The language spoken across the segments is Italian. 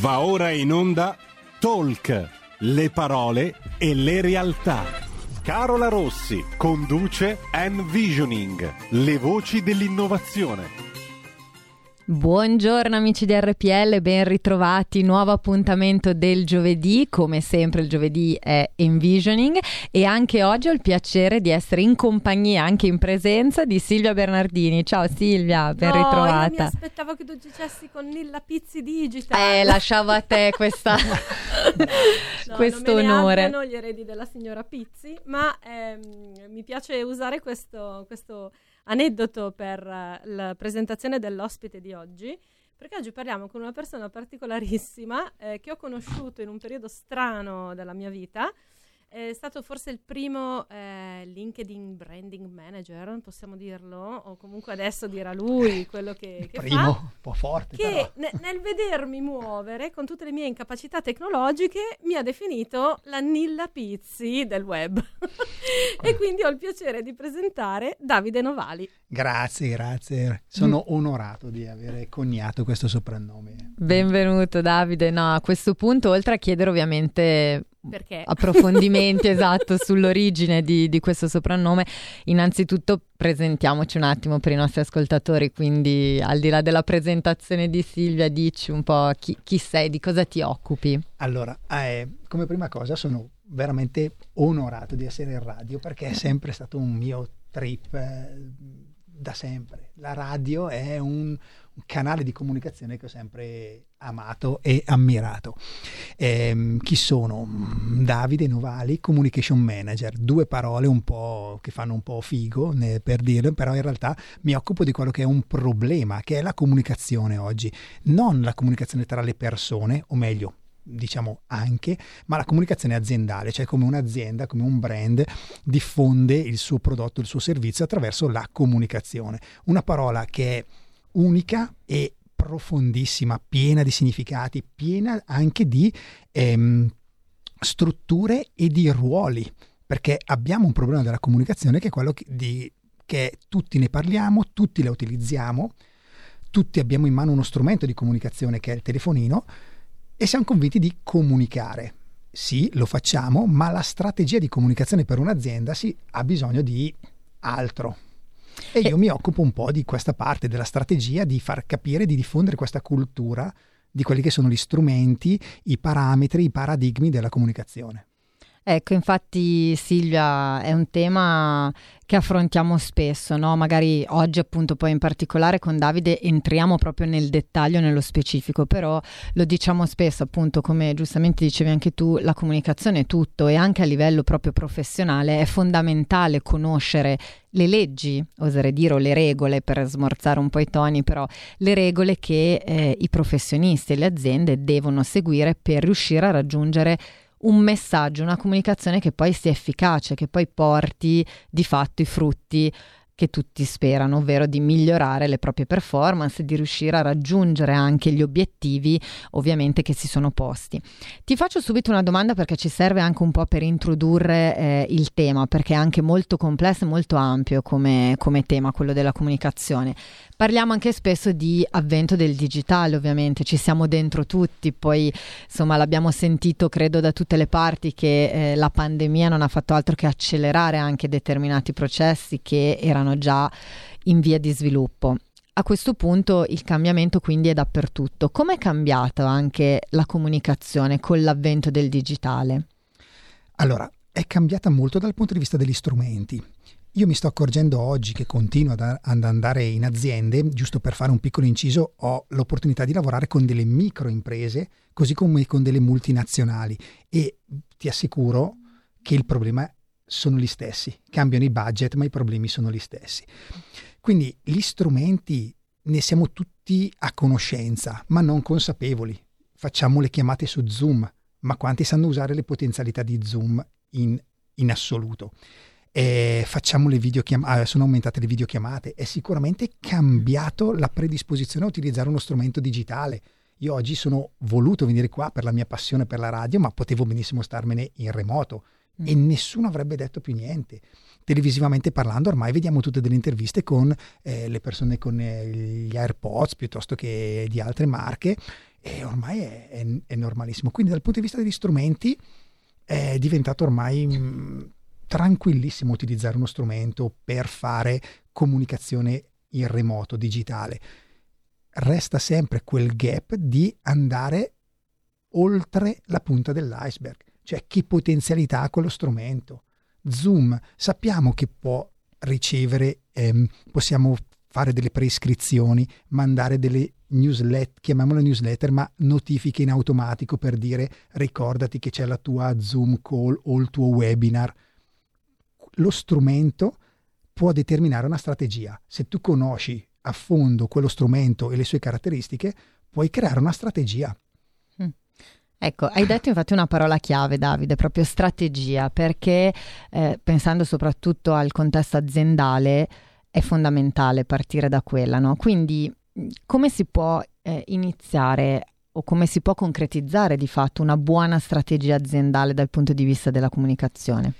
Va ora in onda Talk, le parole e le realtà. Carola Rossi conduce Envisioning, le voci dell'innovazione. Buongiorno amici di RPL, ben ritrovati, nuovo appuntamento del giovedì, come sempre il giovedì è Envisioning e anche oggi ho il piacere di essere in compagnia, anche in presenza di Silvia Bernardini. Ciao Silvia, ben no, ritrovata. Io mi aspettavo che tu dicessi con Nilla Pizzi Digital. Eh, lasciavo a te questa... no, questo onore. Non gli eredi della signora Pizzi, ma ehm, mi piace usare questo, questo aneddoto per uh, la presentazione dell'ospite di oggi, perché oggi parliamo con una persona particolarissima eh, che ho conosciuto in un periodo strano della mia vita. È stato forse il primo eh, LinkedIn branding manager, possiamo dirlo, o comunque adesso dirà lui quello che, che primo, fa. un po' forte. Che ne, nel vedermi muovere con tutte le mie incapacità tecnologiche mi ha definito la Nilla Pizzi del web. e quindi ho il piacere di presentare Davide Novali. Grazie, grazie. Sono mm. onorato di avere coniato questo soprannome. Benvenuto Davide. No, a questo punto, oltre a chiedere ovviamente perché? approfondimenti esatto sull'origine di, di, questo soprannome. Innanzitutto presentiamoci un attimo per i nostri ascoltatori, quindi al di là della presentazione di Silvia, dici un po' chi, chi sei, di cosa ti occupi. Allora, eh, come prima cosa sono veramente onorato di essere in radio perché è sempre stato un mio trip eh, da sempre. La radio è un, un canale di comunicazione che ho sempre amato e ammirato. Eh, chi sono? Davide Novali, Communication Manager, due parole un po' che fanno un po' figo né, per dirlo, però in realtà mi occupo di quello che è un problema, che è la comunicazione oggi, non la comunicazione tra le persone, o meglio, diciamo anche, ma la comunicazione aziendale, cioè come un'azienda, come un brand diffonde il suo prodotto, il suo servizio attraverso la comunicazione. Una parola che è unica e profondissima, piena di significati, piena anche di ehm, strutture e di ruoli, perché abbiamo un problema della comunicazione che è quello che, di, che tutti ne parliamo, tutti la utilizziamo, tutti abbiamo in mano uno strumento di comunicazione che è il telefonino e siamo convinti di comunicare. Sì, lo facciamo, ma la strategia di comunicazione per un'azienda sì, ha bisogno di altro, e io mi occupo un po' di questa parte della strategia, di far capire, di diffondere questa cultura di quelli che sono gli strumenti, i parametri, i paradigmi della comunicazione. Ecco, infatti Silvia è un tema che affrontiamo spesso, no? magari oggi appunto poi in particolare con Davide entriamo proprio nel dettaglio, nello specifico, però lo diciamo spesso appunto come giustamente dicevi anche tu, la comunicazione è tutto e anche a livello proprio professionale è fondamentale conoscere le leggi, oserei dire, o le regole per smorzare un po' i toni, però le regole che eh, i professionisti e le aziende devono seguire per riuscire a raggiungere un messaggio, una comunicazione che poi sia efficace, che poi porti di fatto i frutti che tutti sperano, ovvero di migliorare le proprie performance, di riuscire a raggiungere anche gli obiettivi ovviamente che si sono posti. Ti faccio subito una domanda perché ci serve anche un po' per introdurre eh, il tema, perché è anche molto complesso e molto ampio come, come tema, quello della comunicazione. Parliamo anche spesso di avvento del digitale, ovviamente, ci siamo dentro tutti, poi insomma l'abbiamo sentito credo da tutte le parti che eh, la pandemia non ha fatto altro che accelerare anche determinati processi che erano già in via di sviluppo. A questo punto il cambiamento quindi è dappertutto. Come è cambiata anche la comunicazione con l'avvento del digitale? Allora, è cambiata molto dal punto di vista degli strumenti. Io mi sto accorgendo oggi che continuo ad andare in aziende, giusto per fare un piccolo inciso, ho l'opportunità di lavorare con delle microimprese, così come con delle multinazionali e ti assicuro che il problema sono gli stessi, cambiano i budget ma i problemi sono gli stessi. Quindi gli strumenti ne siamo tutti a conoscenza, ma non consapevoli. Facciamo le chiamate su Zoom, ma quanti sanno usare le potenzialità di Zoom in, in assoluto? eh, facciamo le videochiamate, ah, sono aumentate le videochiamate, è sicuramente cambiato la predisposizione a utilizzare uno strumento digitale. Io oggi sono voluto venire qua per la mia passione per la radio, ma potevo benissimo starmene in remoto mm. e nessuno avrebbe detto più niente. Televisivamente parlando, ormai vediamo tutte delle interviste con eh, le persone con eh, gli AirPods piuttosto che di altre marche e ormai è, è, è, normalissimo. Quindi dal punto di vista degli strumenti è diventato ormai mh, mm, tranquillissimo utilizzare uno strumento per fare comunicazione in remoto, digitale. Resta sempre quel gap di andare oltre la punta dell'iceberg, cioè che potenzialità ha quello strumento. Zoom sappiamo che può ricevere, ehm, possiamo fare delle prescrizioni, mandare delle newsletter, chiamiamole newsletter, ma notifiche in automatico per dire ricordati che c'è la tua Zoom call o il tuo webinar. Lo strumento può determinare una strategia. Se tu conosci a fondo quello strumento e le sue caratteristiche, puoi creare una strategia. Mm. Ecco, hai detto infatti una parola chiave, Davide, proprio strategia, perché eh, pensando soprattutto al contesto aziendale è fondamentale partire da quella, no? Quindi come si può eh, iniziare o come si può concretizzare di fatto una buona strategia aziendale dal punto di vista della comunicazione?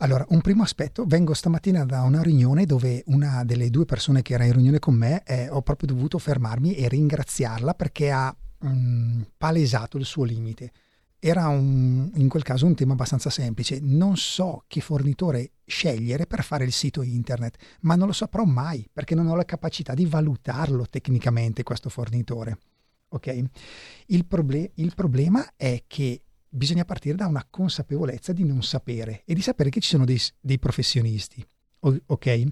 Allora, un primo aspetto, vengo stamattina da una riunione dove una delle due persone che era in riunione con me eh, ho proprio dovuto fermarmi e ringraziarla perché ha mh, mm, palesato il suo limite. Era un, in quel caso un tema abbastanza semplice. Non so che fornitore scegliere per fare il sito internet, ma non lo saprò mai perché non ho la capacità di valutarlo tecnicamente questo fornitore. Ok? Il, proble- il problema è che bisogna partire da una consapevolezza di non sapere e di sapere che ci sono dei, dei professionisti. ok?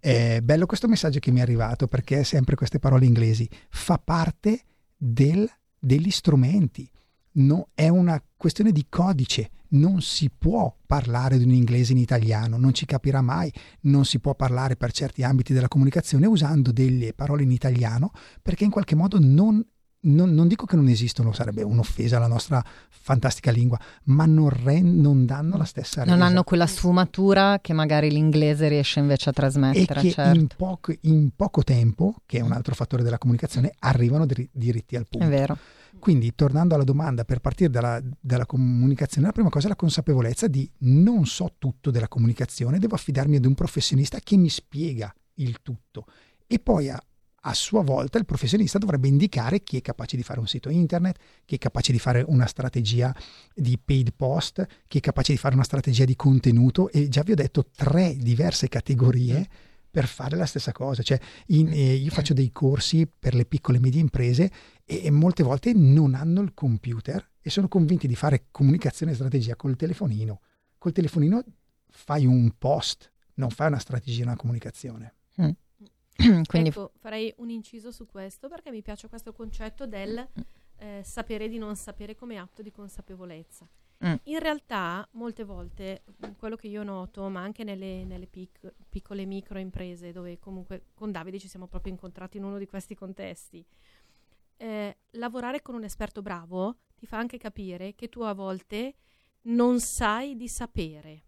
Eh, bello questo messaggio che mi è arrivato perché è sempre queste parole inglesi. Fa parte del, degli strumenti. No, è una questione di codice, non si può parlare di un inglese in italiano, non ci capirà mai, non si può parlare per certi ambiti della comunicazione usando delle parole in italiano perché in qualche modo non, non, non dico che non esistono, sarebbe un'offesa alla nostra fantastica lingua, ma non, re, non danno la stessa resa. Non hanno quella sfumatura che magari l'inglese riesce invece a trasmettere. E che certo. in, poco, in poco tempo, che è un altro fattore della comunicazione, arrivano diritti al punto. È vero. Quindi, tornando alla domanda, per partire dalla, dalla, comunicazione, la prima cosa è la consapevolezza di non so tutto della comunicazione, devo affidarmi ad un professionista che mi spiega il tutto. E poi a, a sua volta il professionista dovrebbe indicare chi è capace di fare un sito internet, chi è capace di fare una strategia di paid post, chi è capace di fare una strategia di contenuto e già vi ho detto tre diverse categorie per fare la stessa cosa. Cioè, in, eh, io faccio dei corsi per le piccole e medie imprese e, e, molte volte non hanno il computer e sono convinti di fare comunicazione e strategia col telefonino. Col telefonino fai un post, non fai una strategia, una comunicazione. Mm. Quindi... Ecco, farei un inciso su questo perché mi piace questo concetto del eh, sapere di non sapere come atto di consapevolezza. Mm. In realtà, molte volte, mm, quello che io noto, ma anche nelle, nelle pic- piccole micro imprese, dove comunque con Davide ci siamo proprio incontrati in uno di questi contesti, eh, lavorare con un esperto bravo ti fa anche capire che tu a volte non sai di sapere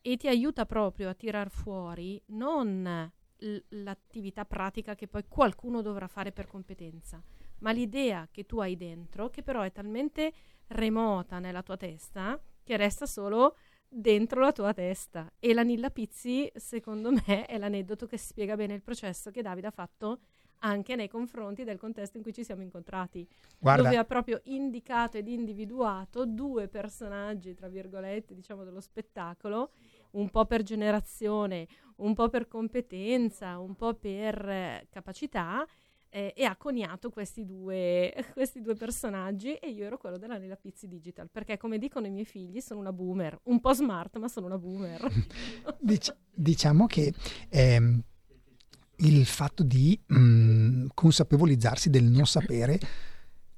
e ti aiuta proprio a tirar fuori non l- l'attività pratica che poi qualcuno dovrà fare per competenza, ma l'idea che tu hai dentro, che però è talmente remota nella tua testa che resta solo dentro la tua testa. E la Nilla Pizzi, secondo me, è l'aneddoto che spiega bene il processo che Davide ha fatto anche nei confronti del contesto in cui ci siamo incontrati, Guarda. dove ha proprio indicato ed individuato due personaggi, tra virgolette, diciamo, dello spettacolo, un po' per generazione, un po' per competenza, un po' per eh, capacità, eh, e ha coniato questi due, questi due, personaggi e io ero quello della Nella Pizzi Digital, perché come dicono i miei figli sono una boomer, un po' smart ma sono una boomer. Dic- diciamo che ehm, il fatto di mh, mm, consapevolizzarsi del non sapere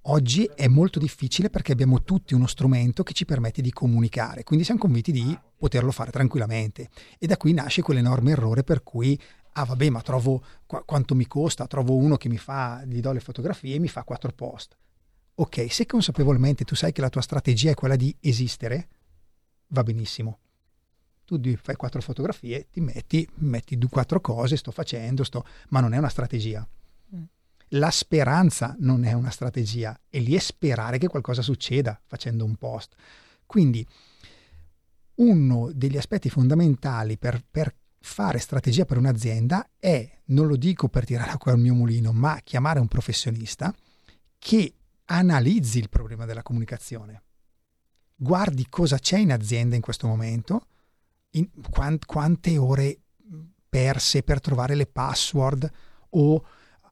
oggi è molto difficile perché abbiamo tutti uno strumento che ci permette di comunicare, quindi siamo convinti di poterlo fare tranquillamente e da qui nasce quell'enorme errore per cui ah vabbè ma trovo qu- quanto mi costa, trovo uno che mi fa, gli do le fotografie e mi fa quattro post. Ok, se consapevolmente tu sai che la tua strategia è quella di esistere, va benissimo. Tu fai quattro fotografie, ti metti, metti quattro cose, sto facendo, sto... ma non è una strategia. La speranza non è una strategia, e lì è sperare che qualcosa succeda facendo un post. Quindi uno degli aspetti fondamentali per, per fare strategia per un'azienda è, non lo dico per tirare acqua al mio mulino, ma chiamare un professionista che analizzi il problema della comunicazione. Guardi cosa c'è in azienda in questo momento, in, quant, quante ore perse per trovare le password o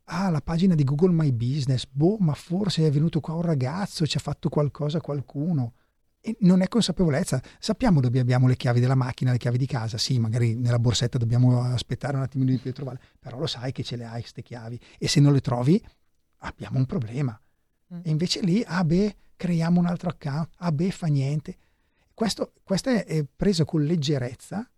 ah, la pagina di Google My Business, boh, ma forse è venuto qua un ragazzo, ci ha fatto qualcosa qualcuno. E non è consapevolezza. Sappiamo dove abbiamo le chiavi della macchina, le chiavi di casa. Sì, magari nella borsetta dobbiamo aspettare un attimino di più trovarle, però lo sai che ce le hai queste chiavi. E se non le trovi, abbiamo un problema. Mm. E invece lì, ah beh, creiamo un altro account, ah beh, fa niente. Questo, questo è preso con leggerezza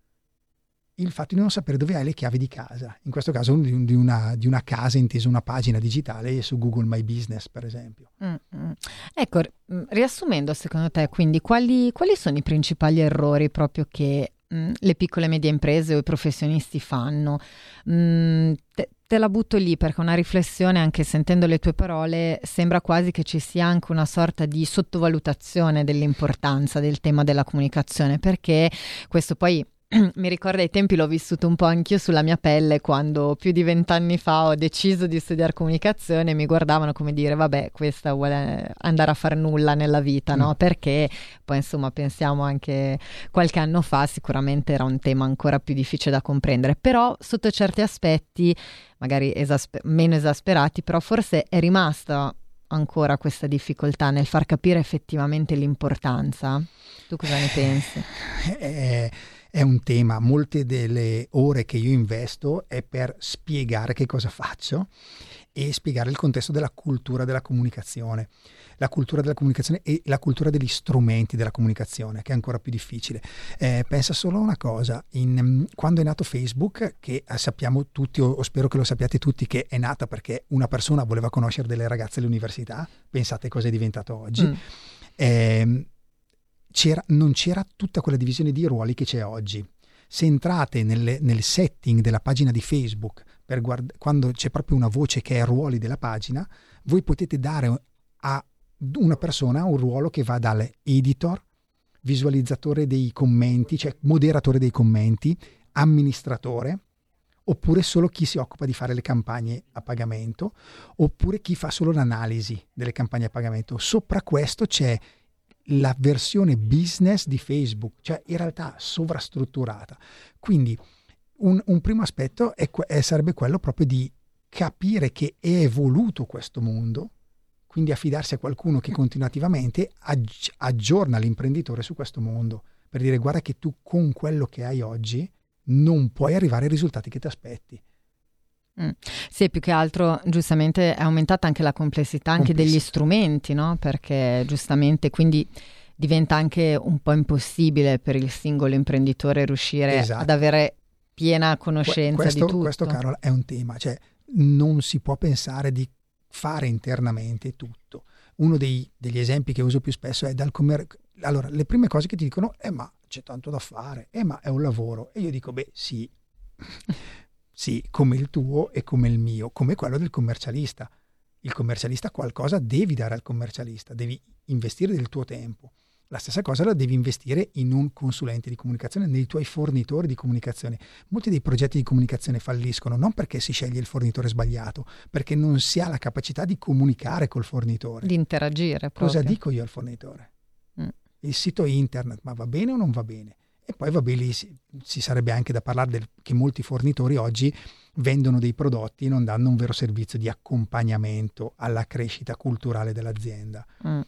il fatto di non sapere dove hai le chiavi di casa, in questo caso di, di, una, di una, casa intesa una pagina digitale su Google My Business per esempio. Mm-hmm. Ecco, mm, riassumendo secondo te quindi quali, quali sono i principali errori proprio che mh, mm, le piccole e medie imprese o i professionisti fanno? Mh, te, te la butto lì perché una riflessione, anche sentendo le tue parole, sembra quasi che ci sia anche una sorta di sottovalutazione dell'importanza del tema della comunicazione, perché questo poi mi ricorda i tempi, l'ho vissuto un po' anch'io sulla mia pelle quando più di vent'anni fa ho deciso di studiare comunicazione e mi guardavano come dire vabbè questa vuole andare a fare nulla nella vita, no? Mm. Perché poi insomma pensiamo anche qualche anno fa sicuramente era un tema ancora più difficile da comprendere, però sotto certi aspetti magari esasper- meno esasperati, però forse è rimasta ancora questa difficoltà nel far capire effettivamente l'importanza. Tu cosa ne pensi? Eh, è un tema, molte delle ore che io investo è per spiegare che cosa faccio e spiegare il contesto della cultura della comunicazione, la cultura della comunicazione e la cultura degli strumenti della comunicazione, che è ancora più difficile. Eh, pensa solo a una cosa, in, quando è nato Facebook, che eh, sappiamo tutti, o, o, spero che lo sappiate tutti, che è nata perché una persona voleva conoscere delle ragazze all'università, pensate cosa è diventato oggi. Mm. Eh, c'era, non c'era tutta quella divisione di ruoli che c'è oggi. Se entrate nelle, nel setting della pagina di Facebook, guard- quando c'è proprio una voce che è ruoli della pagina, voi potete dare a una persona un ruolo che va dall'editor, visualizzatore dei commenti, cioè moderatore dei commenti, amministratore, oppure solo chi si occupa di fare le campagne a pagamento, oppure chi fa solo l'analisi delle campagne a pagamento. Sopra questo c'è la versione business di Facebook, cioè in realtà sovrastrutturata. Quindi un, un primo aspetto è, è, sarebbe quello proprio di capire che è evoluto questo mondo, quindi affidarsi a qualcuno che continuativamente aggi- aggiorna l'imprenditore su questo mondo, per dire guarda che tu con quello che hai oggi non puoi arrivare ai risultati che ti aspetti. Mm. Sì, più che altro giustamente è aumentata anche la complessità anche degli strumenti, no? Perché giustamente quindi diventa anche un po' impossibile per il singolo imprenditore riuscire esatto. ad avere piena conoscenza questo, di tutto. Questo, Carol, è un tema, cioè non si può pensare di fare internamente tutto. Uno dei, degli esempi che uso più spesso è dal commercio. Allora, le prime cose che ti dicono è eh, ma c'è tanto da fare, eh ma è un lavoro. E io dico, beh sì, sì, come il tuo e come il mio, come quello del commercialista. Il commercialista qualcosa devi dare al commercialista, devi investire del tuo tempo. La stessa cosa la devi investire in un consulente di comunicazione, nei tuoi fornitori di comunicazione. Molti dei progetti di comunicazione falliscono non perché si sceglie il fornitore sbagliato, perché non si ha la capacità di comunicare col fornitore. Di interagire. Proprio. Cosa dico io al fornitore? Mm. Il sito internet, ma va bene o non va bene? E poi vabbè lì si, si sarebbe anche da parlare del, che molti fornitori oggi vendono dei prodotti e non danno un vero servizio di accompagnamento alla crescita culturale dell'azienda. Mm.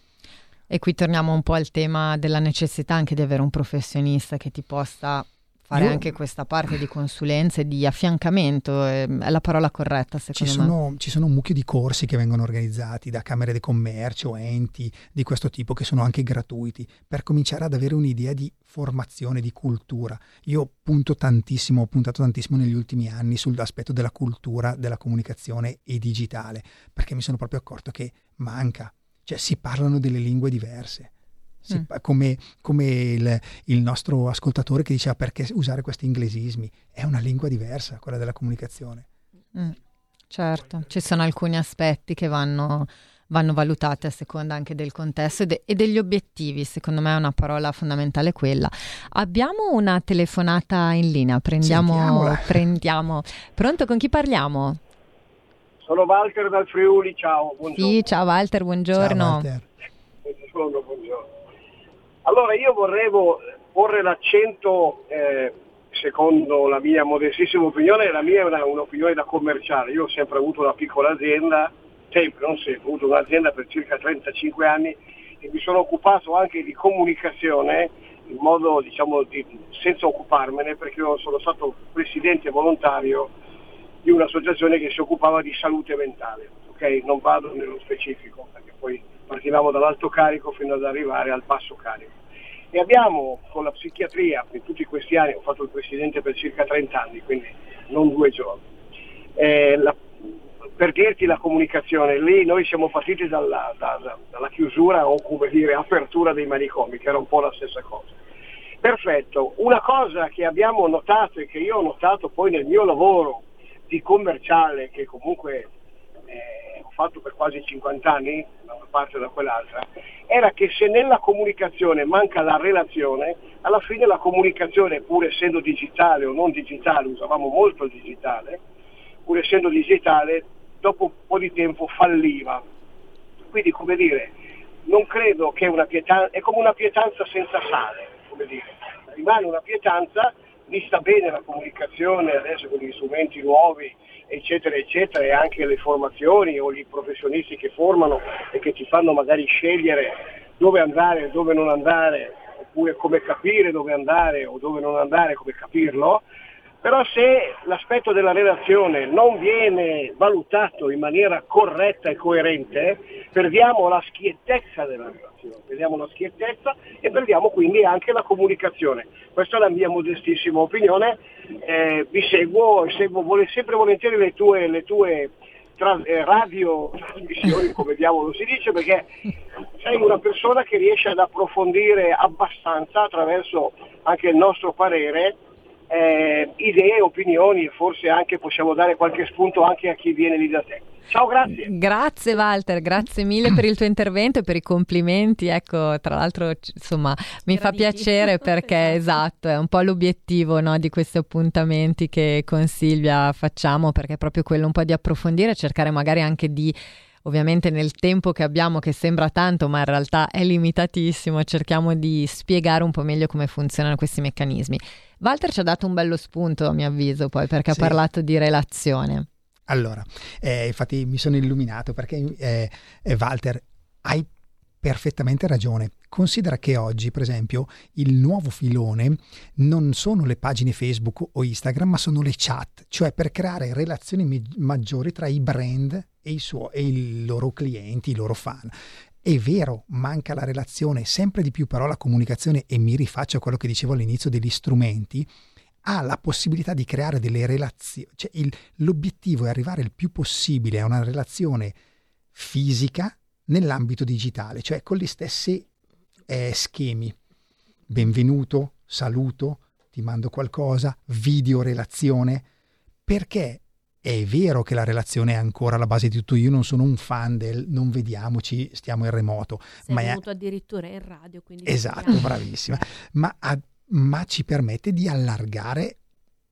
E qui torniamo un po' al tema della necessità anche di avere un professionista che ti possa fare Io, anche questa parte di consulenza e di affiancamento, è la parola corretta secondo ci me. Sono, ci sono un mucchio di corsi che vengono organizzati da camere di commercio, enti di questo tipo che sono anche gratuiti per cominciare ad avere un'idea di formazione, di cultura. Io punto tantissimo, ho puntato tantissimo negli ultimi anni sull'aspetto della cultura, della comunicazione e digitale, perché mi sono proprio accorto che manca, cioè si parlano delle lingue diverse si, mm. come, come il, il, nostro ascoltatore che diceva perché usare questi inglesismi. È una lingua diversa, quella della comunicazione. Mm. Certo, ci sono alcuni aspetti che vanno, vanno valutati a seconda anche del contesto e, de- e, degli obiettivi. Secondo me è una parola fondamentale quella. Abbiamo una telefonata in linea, prendiamo, prendiamo. Pronto, con chi parliamo? Sono Walter dal Friuli, ciao. Buongiorno. Sì, ciao Walter, buongiorno. Ciao, Walter. Buongiorno, buongiorno. Allora io vorrei porre l'accento, eh, secondo la mia modestissima opinione, la mia è una, un'opinione da commerciale. Io ho sempre avuto una piccola azienda, sempre, non sempre, ho avuto un'azienda per circa 35 anni e mi sono occupato anche di comunicazione in modo diciamo di, senza occuparmene perché io sono stato presidente volontario di un'associazione che si occupava di salute mentale. Okay? Non vado nello specifico perché poi partivamo dall'alto carico fino ad arrivare al basso carico. E abbiamo con la psichiatria, in tutti questi anni, ho fatto il presidente per circa 30 anni, quindi non due giorni. Eh, la, per dirti la comunicazione, lì noi siamo partiti dalla, dalla, dalla chiusura o come dire apertura dei manicomi, che era un po' la stessa cosa. Perfetto, una cosa che abbiamo notato e che io ho notato poi nel mio lavoro di commerciale, che comunque eh, ho fatto per quasi 50 anni, da una parte o da quell'altra, era che se nella comunicazione manca la relazione, alla fine la comunicazione, pur essendo digitale o non digitale, usavamo molto il digitale, pur essendo digitale, dopo un po' di tempo falliva. Quindi, come dire, non credo che una pietanza, è come una pietanza senza sale come dire, rimane una pietanza, mi sta bene la comunicazione adesso con gli strumenti nuovi, eccetera, eccetera, e anche le formazioni o gli professionisti che formano e che ci fanno magari scegliere dove andare e dove non andare, oppure come capire dove andare o dove non andare, come capirlo, però se l'aspetto della relazione non viene valutato in maniera corretta e coerente, perdiamo la schiettezza della relazione, perdiamo la schiettezza e perdiamo quindi anche la comunicazione. Questa è la mia modestissima opinione, eh, vi seguo, seguo sempre volentieri le tue, le tue tra, eh, radio trasmissioni, come diavolo si dice, perché sei una persona che riesce ad approfondire abbastanza attraverso anche il nostro parere eh, idee, opinioni e forse anche possiamo dare qualche spunto anche a chi viene lì da te. Ciao, grazie. Grazie Walter, grazie mille per il tuo intervento e per i complimenti. Ecco, tra l'altro, insomma, mi fa piacere perché esatto, è un po' l'obiettivo no, di questi appuntamenti che con Silvia facciamo, perché è proprio quello un po' di approfondire, cercare magari anche di ovviamente nel tempo che abbiamo che sembra tanto ma in realtà è limitatissimo, cerchiamo di spiegare un po' meglio come funzionano questi meccanismi. Walter ci ha dato un bello spunto a mio avviso poi perché sì. ha parlato di relazione. Allora, eh, infatti mi sono illuminato perché eh, eh, Walter hai perfettamente ragione. Considera che oggi, per esempio, il nuovo filone non sono le pagine Facebook o Instagram, ma sono le chat, cioè per creare relazioni maggiori tra i brand e i, suo- e i loro clienti, i loro fan. È vero, manca la relazione, sempre di più però la comunicazione, e mi rifaccio a quello che dicevo all'inizio degli strumenti, ha la possibilità di creare delle relazioni, cioè il, l'obiettivo è arrivare il più possibile a una relazione fisica nell'ambito digitale, cioè con gli stessi eh, schemi. Benvenuto, saluto, ti mando qualcosa, video relazione, perché è vero che la relazione è ancora la base di tutto, io non sono un fan del non vediamoci, stiamo in remoto. Sei ma venuto è... addirittura in radio, quindi... Esatto, bravissima. Ma, a... ma, ci permette di allargare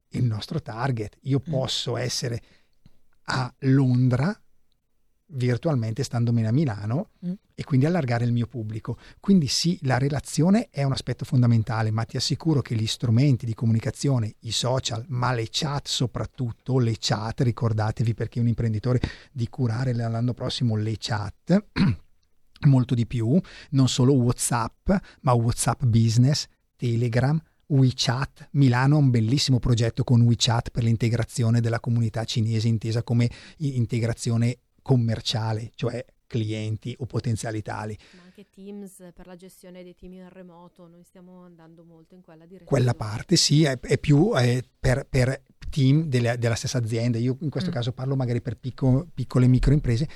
il nostro target. Io mm. posso essere a Londra virtualmente standomi a Milano mm. e quindi allargare il mio pubblico. Quindi sì, la relazione è un aspetto fondamentale, ma ti assicuro che gli strumenti di comunicazione, i social, ma le chat soprattutto, le chat, ricordatevi perché un imprenditore di curare l'anno prossimo le chat, molto di più, non solo WhatsApp, ma WhatsApp Business, Telegram, WeChat. Milano ha un bellissimo progetto con WeChat per l'integrazione della comunità cinese intesa come integrazione commerciale, cioè clienti o potenziali tali. Ma anche Teams per la gestione dei team in remoto, noi stiamo andando molto in quella direzione. Quella parte sì, è, è più è per, per, team delle, della stessa azienda, io in questo mm. caso parlo magari per picco, piccole e micro imprese.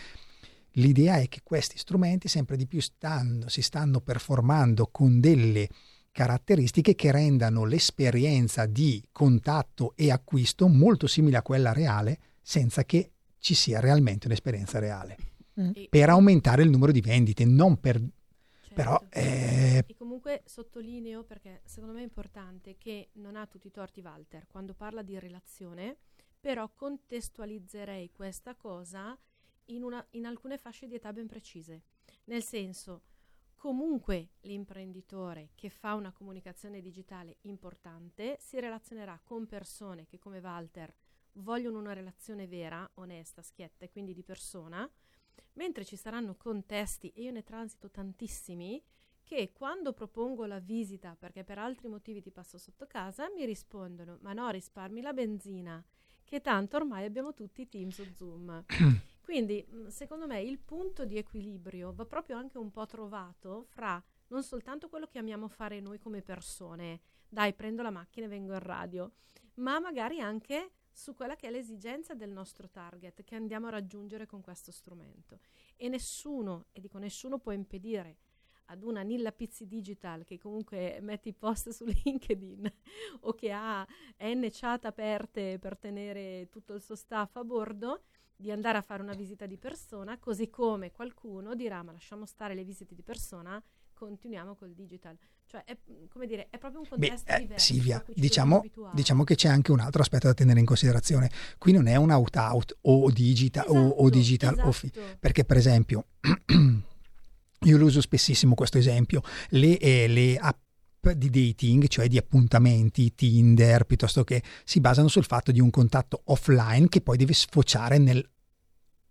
L'idea è che questi strumenti sempre di più stanno, si stanno performando con delle caratteristiche che rendano l'esperienza di contatto e acquisto molto simile a quella reale senza che ci sia realmente un'esperienza reale mm. per aumentare il numero di vendite, non per... Certo. Però, eh... E comunque sottolineo, perché secondo me è importante, che non ha tutti i torti Walter, quando parla di relazione, però contestualizzerei questa cosa in, una, in alcune fasce di età ben precise. Nel senso, comunque l'imprenditore che fa una comunicazione digitale importante si relazionerà con persone che come Walter vogliono una relazione vera, onesta, schietta e quindi di persona, mentre ci saranno contesti, e io ne transito tantissimi, che quando propongo la visita, perché per altri motivi ti passo sotto casa, mi rispondono, ma no, risparmi la benzina, che tanto ormai abbiamo tutti i Teams o Zoom. Quindi, mm, secondo me, il punto di equilibrio va proprio anche un po' trovato fra non soltanto quello che amiamo fare noi come persone, dai, prendo la macchina e vengo in radio, ma magari anche su quella che è l'esigenza del nostro target che andiamo a raggiungere con questo strumento. E nessuno, e dico nessuno, può impedire ad una Nilla Pizzi Digital che comunque mette i post su LinkedIn o che ha N chat aperte per tenere tutto il suo staff a bordo di andare a fare una visita di persona, così come qualcuno dirà ma lasciamo stare le visite di persona, continuiamo col digital. Cioè, è, come dire, è proprio un contesto Beh, eh, diverso. Silvia, diciamo, diciamo, che c'è anche un altro aspetto da tenere in considerazione. Qui non è un out-out o digital esatto, o, o, esatto, digital esatto. o fi- perché per esempio io lo uso spessissimo questo esempio, le, eh, le app di dating, cioè di appuntamenti, Tinder, piuttosto che si basano sul fatto di un contatto offline che poi deve sfociare nel,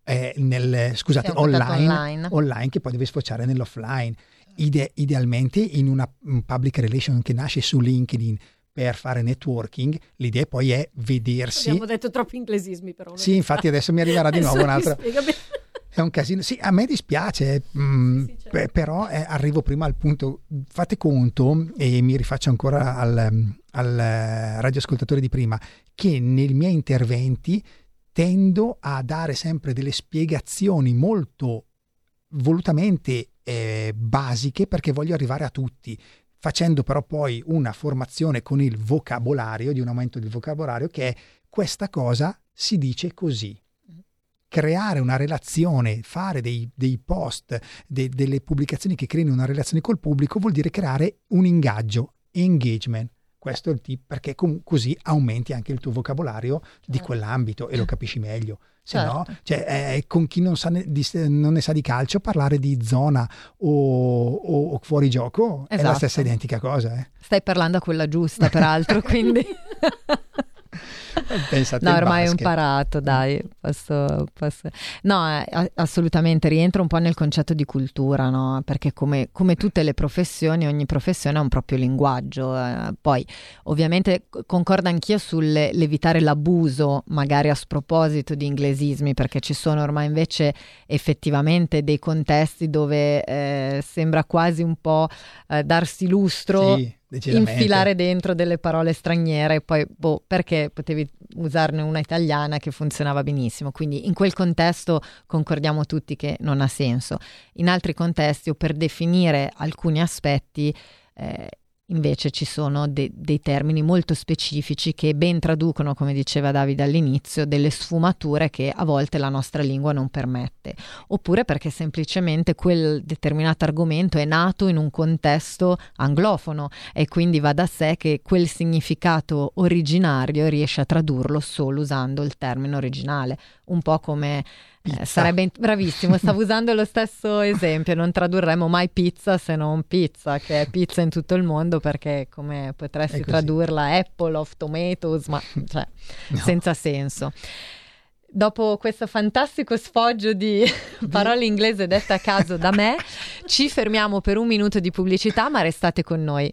eh, nel scusate, online, online. online, che poi deve sfociare nell'offline. Ide- idealmente in una public relation che nasce su LinkedIn per fare networking, l'idea poi è vedersi. Abbiamo detto troppi inglesismi però. Sì, infatti adesso mi arriverà di nuovo un'altra. È un casino. Sì, a me dispiace, mh, mm, sì, certo. però eh, arrivo prima al punto. Fate conto, e mi rifaccio ancora al, al radioascoltatore di prima, che nei miei interventi tendo a dare sempre delle spiegazioni molto volutamente eh, basiche perché voglio arrivare a tutti facendo però poi una formazione con il vocabolario, di un aumento del vocabolario, che è questa cosa si dice così creare una relazione, fare dei, dei post, de, delle pubblicazioni che creino una relazione col pubblico vuol dire creare un ingaggio, engagement. Questo è il tip perché com- così aumenti anche il tuo vocabolario certo. di quell'ambito e lo capisci meglio. Se certo. no, cioè, eh, con chi non, sa ne, di, non, ne sa di calcio, parlare di zona o, o, o fuori gioco esatto. è la esatto. stessa identica cosa. Eh. Stai parlando a quella giusta, peraltro, quindi... Pensate no, ormai ho imparato, dai. Posso, posso... No, eh, assolutamente rientra un po' nel concetto di cultura, no? Perché come, come, tutte le professioni, ogni professione ha un proprio linguaggio. Eh, poi, ovviamente, concordo anch'io sull'evitare l'abuso, magari a sproposito di inglesismi, perché ci sono ormai invece effettivamente dei contesti dove eh, sembra quasi un po' eh, darsi lustro. Sì infilare dentro delle parole straniere poi boh, perché potevi usarne una italiana che funzionava benissimo. Quindi in quel contesto concordiamo tutti che non ha senso. In altri contesti o per definire alcuni aspetti eh, Invece ci sono de- dei termini molto specifici che ben traducono, come diceva Davide all'inizio, delle sfumature che a volte la nostra lingua non permette, oppure perché semplicemente quel determinato argomento è nato in un contesto anglofono e quindi va da sé che quel significato originario riesce a tradurlo solo usando il termine originale, un po' come eh, sarebbe bravissimo, stavo usando lo stesso esempio, non tradurremo mai pizza se non pizza, che è pizza in tutto il mondo perché come potresti tradurla Apple of Tomatoes, ma cioè, no. senza senso. Dopo questo fantastico sfoggio di parole inglese dette a caso da me, ci fermiamo per un minuto di pubblicità, ma restate con noi.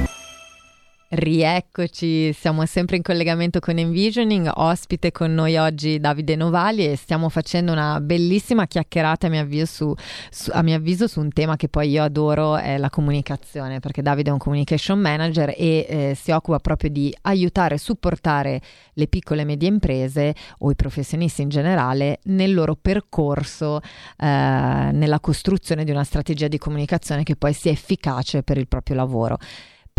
Rieccoci, siamo sempre in collegamento con Envisioning, ospite con noi oggi Davide Novali e stiamo facendo una bellissima chiacchierata a mio, avviso su, su, mio avviso su un tema che poi io adoro, è la comunicazione, perché Davide è un communication manager e eh, si occupa proprio di aiutare e supportare le piccole e medie imprese o i professionisti in generale nel loro percorso eh, nella costruzione di una strategia di comunicazione che poi sia efficace per il proprio lavoro.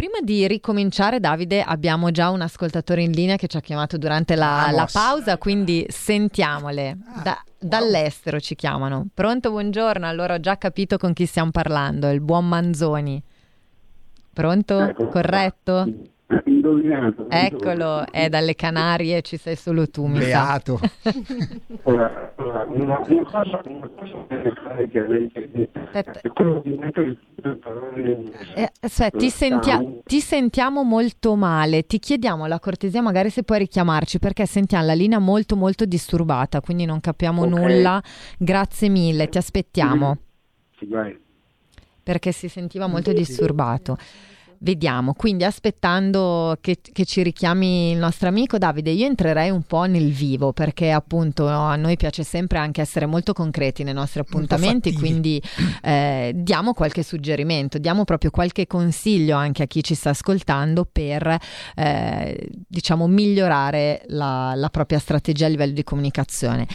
Prima di ricominciare, Davide, abbiamo già un ascoltatore in linea che ci ha chiamato durante la, la pausa, quindi sentiamole. Ah, da, dall'estero ci chiamano. Pronto, buongiorno. Allora ho già capito con chi stiamo parlando, il buon Manzoni. Pronto? Ecco. Corretto? Indovinato. Eccolo, è dalle Canarie, ci sei solo tu, mi Beato. Ora, ora, una, una cosa, una cosa che fare che avete detto è quello di mettere le parole eh, aspetta, ti, sentia- ti, sentiamo molto male, ti chiediamo la cortesia magari se puoi richiamarci perché sentiamo la linea molto molto disturbata, quindi non capiamo okay. nulla. Grazie mille, ti aspettiamo. Sì, vai. Perché si sentiva molto disturbato. Vediamo, quindi aspettando che, che, ci richiami il nostro amico Davide, io entrerei un po' nel vivo perché appunto no, a noi piace sempre anche essere molto concreti nei nostri appuntamenti, quindi eh, diamo qualche suggerimento, diamo proprio qualche consiglio anche a chi ci sta ascoltando per eh, diciamo migliorare la, la propria strategia a livello di comunicazione.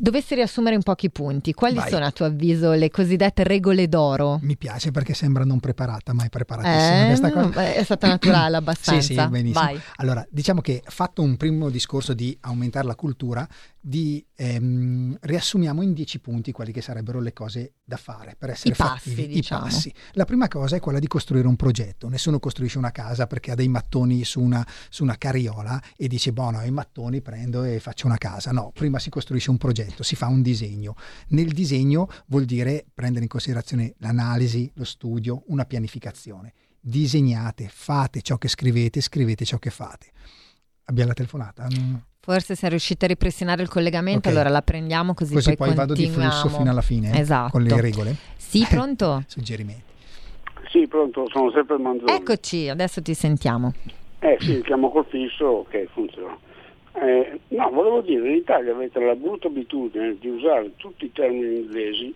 Dovessi riassumere in pochi punti, quali Vai. sono a tuo avviso le cosiddette regole d'oro? Mi piace perché sembra non preparata, ma è preparatissima eh, questa cosa. È stata naturale abbastanza. sì, sì, benissimo. Vai. Allora, diciamo che fatto un primo discorso di aumentare la cultura, di, ehm, riassumiamo in dieci punti quelli che sarebbero le cose da fare per essere I passi, fattivi. Diciamo. I passi. La prima cosa è quella di costruire un progetto. Nessuno costruisce una casa perché ha dei mattoni su una, su una carriola e dice, boh, no, i mattoni prendo e faccio una casa. No, prima si costruisce un progetto, si fa un disegno. Nel disegno vuol dire prendere in considerazione l'analisi, lo studio, una pianificazione. Disegnate, fate ciò che scrivete, scrivete ciò che fate. Abbiamo la telefonata? Forse se riuscite a ripristinare il collegamento, okay. allora la prendiamo così, così poi, poi vado di flusso fino alla fine esatto. con le regole. Sì, pronto? Suggerimenti. Sì, pronto, sono sempre Manzoni. Eccoci, adesso ti sentiamo. Eh sì, chiamo col fisso, ok, funziona. Eh, no, volevo dire, in Italia avete la brutta abitudine di usare tutti i termini inglesi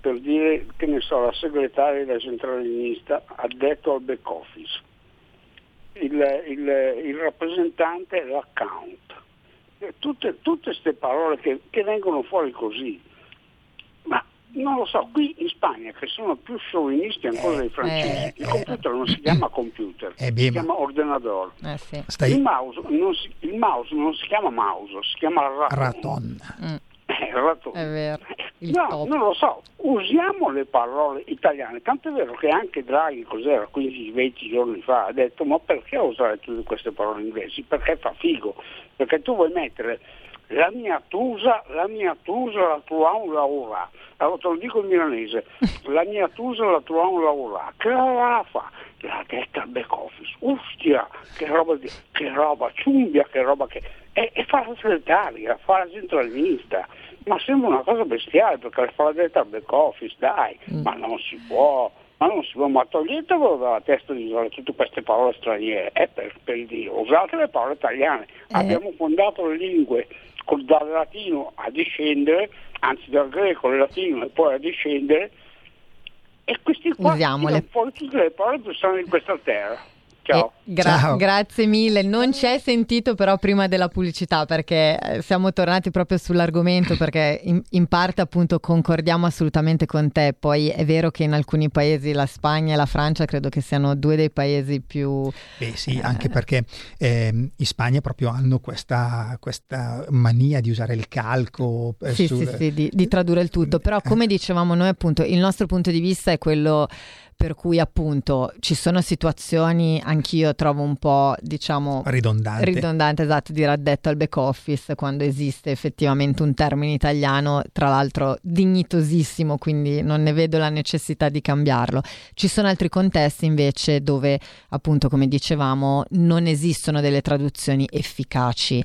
per dire, che ne so, la segretaria la centralinista addetto al back office, il, il, il rappresentante è l'account tutte queste parole che, che, vengono fuori così, ma non lo so, qui in Spagna che sono più sciovinisti ancora eh, dei francesi, eh, il computer non si chiama computer, eh, si chiama ordenador. Eh, sì. il, mouse si, il, mouse non si chiama mouse, si chiama raton. raton. Mm. raton. È vero. Il no, top. non lo so, usiamo le parole italiane, tanto è vero che anche Draghi, cos'era, 15-20 giorni fa, ha detto ma perché usare tutte queste parole inglesi? Perché fa figo, perché tu vuoi mettere la mia tusa, la mia tusa, la tua un laura. Allora te lo dico in milanese, la mia tusa, la tua un laura. Che la fa? L'ha detta al back office. Ustia, che roba, di, che roba, ciumbia, che roba che... E, e fa la segretaria, fa la centralista. Ma sembra una cosa bestiale perché fa la detta back office, dai, ma non si può. Ma non si può, ma toglietevelo dalla testa di usare tutte queste parole straniere, è per, per Dio, usate le parole italiane. Abbiamo fondato le lingue col, dal latino a discendere, anzi dal greco al latino e poi a discendere, e questi qua Usiamole. fuori tutte le parole più strane di questa terra. Ciao. Gra- Grazie mille, non ci hai sentito però prima della pubblicità perché eh, siamo tornati proprio sull'argomento perché in, in parte appunto concordiamo assolutamente con te, poi è vero che in alcuni paesi, la Spagna e la Francia, credo che siano due dei paesi più... Beh sì, anche perché ehm, in Spagna proprio hanno questa, questa mania di usare il calco. eh, Sì, sul- sì, sì, di, di tradurre il tutto, però come dicevamo noi appunto il nostro punto di vista è quello per cui appunto ci sono situazioni, anch'io trovo un po' diciamo Ridondante. ridondante, esatto, dire addetto al back office quando esiste effettivamente un termine italiano, tra l'altro dignitosissimo, quindi non ne vedo la necessità di cambiarlo. Ci sono altri contesti invece dove appunto come dicevamo non esistono delle traduzioni efficaci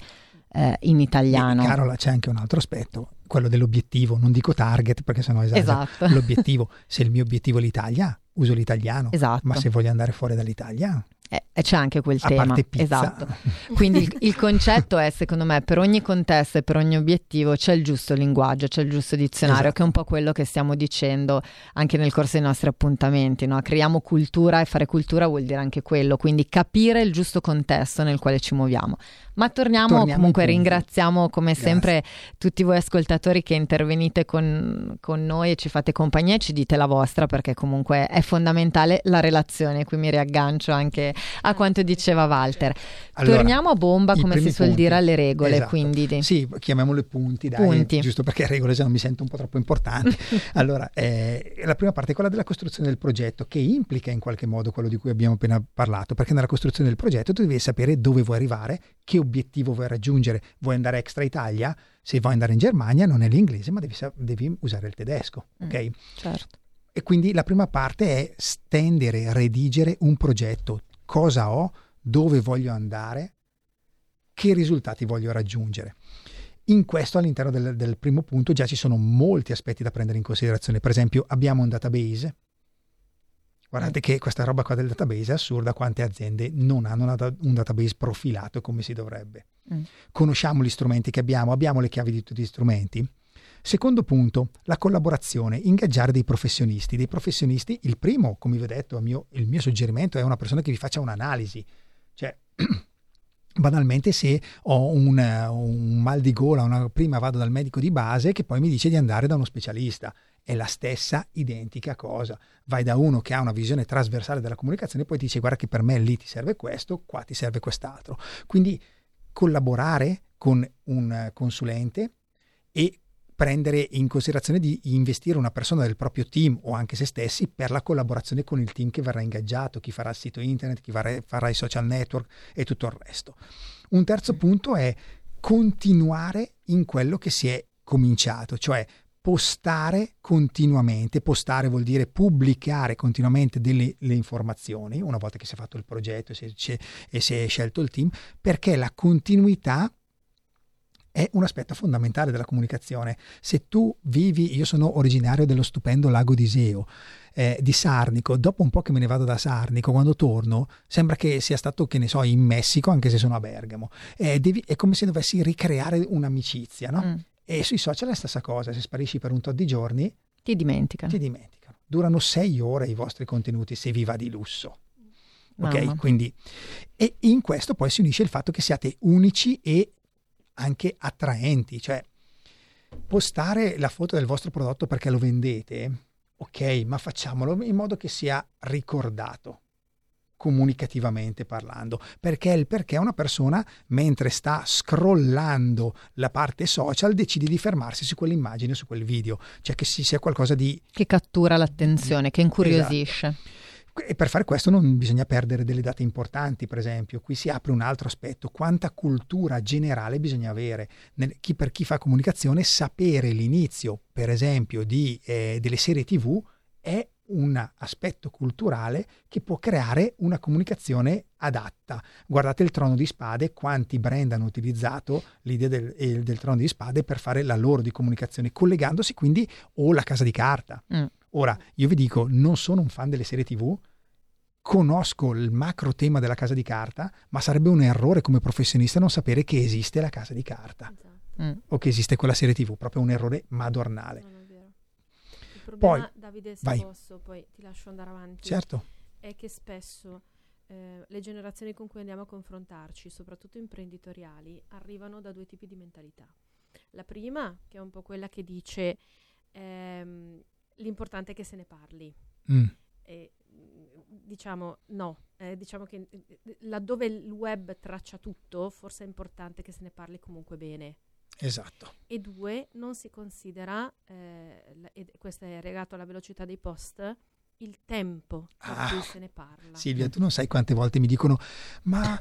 eh, in italiano. E, Carola, c'è anche un altro aspetto, quello dell'obiettivo, non dico target perché sennò esagero. Esatto. L'obiettivo, se il mio obiettivo è l'Italia, uso l'italiano, Esatto. ma se voglio andare fuori dall'Italia, Eh, e c'è anche quel a tema. Esatto. Quindi il, il concetto è, secondo me, per ogni contesto e per ogni obiettivo c'è il giusto linguaggio, c'è il giusto dizionario, Esatto. che è un po' quello che stiamo dicendo anche nel corso dei nostri appuntamenti. No? Creiamo cultura e fare cultura vuol dire anche quello, quindi capire il giusto contesto nel quale ci muoviamo. Ma torniamo, Torniamo comunque, ringraziamo come Grazie. sempre tutti voi ascoltatori che intervenite con, con noi e ci fate compagnia e ci dite la vostra perché comunque è fondamentale la relazione. Qui mi riaggancio anche a quanto diceva Walter. Allora, Torniamo a bomba, come si suol punti. dire, alle regole. Esatto. Quindi di- Sì, chiamiamole punti, dai, Punti. giusto perché regole se no mi sento un po' troppo importante. allora, eh, la prima parte è quella della costruzione del progetto, che implica in qualche modo quello di cui abbiamo appena parlato, perché nella costruzione del progetto tu devi sapere dove vuoi arrivare, che obiettivo vuoi raggiungere. Vuoi andare extra Italia? Se vuoi andare in Germania non è l'inglese, ma devi, devi usare il tedesco, ok? certo. E quindi la prima parte è stendere, redigere un progetto. Cosa ho? Dove voglio andare? Che risultati voglio raggiungere? In questo, all'interno del, del primo punto, già ci sono molti aspetti da prendere in considerazione. Per esempio, abbiamo un database. Guardate che questa roba qua del database è assurda quante aziende non hanno una un database profilato come si dovrebbe. Mm. Conosciamo gli strumenti che abbiamo, abbiamo le chiavi di tutti gli strumenti. Secondo punto, la collaborazione, ingaggiare dei professionisti. Dei professionisti, il primo, come vi ho detto, mio, il mio suggerimento è una persona che vi faccia un'analisi. Cioè, banalmente se ho un, un mal di gola, una- prima vado dal medico di base che poi mi dice di andare da uno specialista. È la stessa identica cosa. Vai da uno che ha una visione trasversale della comunicazione e poi ti dice guarda che per me lì ti serve questo, qua ti serve quest'altro. Quindi collaborare con un consulente e prendere in considerazione di investire una persona del proprio team o anche se stessi per la collaborazione con il team che verrà ingaggiato, chi farà il sito internet, chi farà, farà i social network e tutto il resto. Un terzo punto è continuare in quello che si è cominciato, cioè postare continuamente, postare vuol dire pubblicare continuamente delle le informazioni, una volta che si è fatto il progetto si, si- e si è scelto il team, perché la continuità è un aspetto fondamentale della comunicazione. Se tu vivi, io sono originario dello stupendo lago di Iseo, eh, di Sarnico, dopo un po' che me ne vado da Sarnico, quando torno, sembra che sia stato, che ne so, in Messico, anche se sono a Bergamo. Eh, devi- è come se dovessi ricreare un'amicizia, no? Mm. E sui social è la stessa cosa, se sparisci per un tot di giorni, Ti dimenticano. ti dimenticano. Durano sei ore i vostri contenuti se vi va di lusso. Ok, Mamma. quindi e in questo poi si unisce il fatto che siate unici e anche attraenti, cioè postare la foto del vostro prodotto perché lo vendete, ok, ma facciamolo in modo che sia ricordato. comunicativamente parlando, perché il perché una persona mentre sta scrollando la parte social decide di fermarsi su quell'immagine, su quel video, cioè che ci sia qualcosa di che cattura l'attenzione, che incuriosisce. Esatto. E per fare questo non bisogna perdere delle date importanti, per esempio. Qui si apre un altro aspetto, quanta cultura generale bisogna avere. Nel, chi, per chi fa comunicazione, sapere l'inizio, per esempio, di, eh, delle serie TV è un aspetto culturale che può creare una comunicazione adatta. Guardate il trono di spade, quanti brand hanno utilizzato l'idea del, eh, del trono di spade per fare la loro di comunicazione, collegandosi quindi o la casa di carta. Mm. Ora, io vi dico, non sono un fan delle serie TV, conosco il macro tema della casa di carta, ma sarebbe un errore come professionista non sapere che esiste la casa di carta esatto. mm. o che esiste quella serie TV, proprio un errore madornale. No, il problema, poi, Davide, se vai. posso, poi ti lascio andare avanti. Certo. È che spesso eh, le generazioni con cui andiamo a confrontarci, soprattutto imprenditoriali, arrivano da due tipi di mentalità. La prima, che è un po' quella che dice ehm, l'importante è che se ne parli. Mm. E, diciamo no, eh, diciamo che eh, laddove il web traccia tutto, forse è importante che se ne parli comunque bene. Esatto. E due, non si considera, eh, e questo è legato alla velocità dei post, il tempo ah, cui se ne parla. Silvia, tu non sai quante volte mi dicono, ma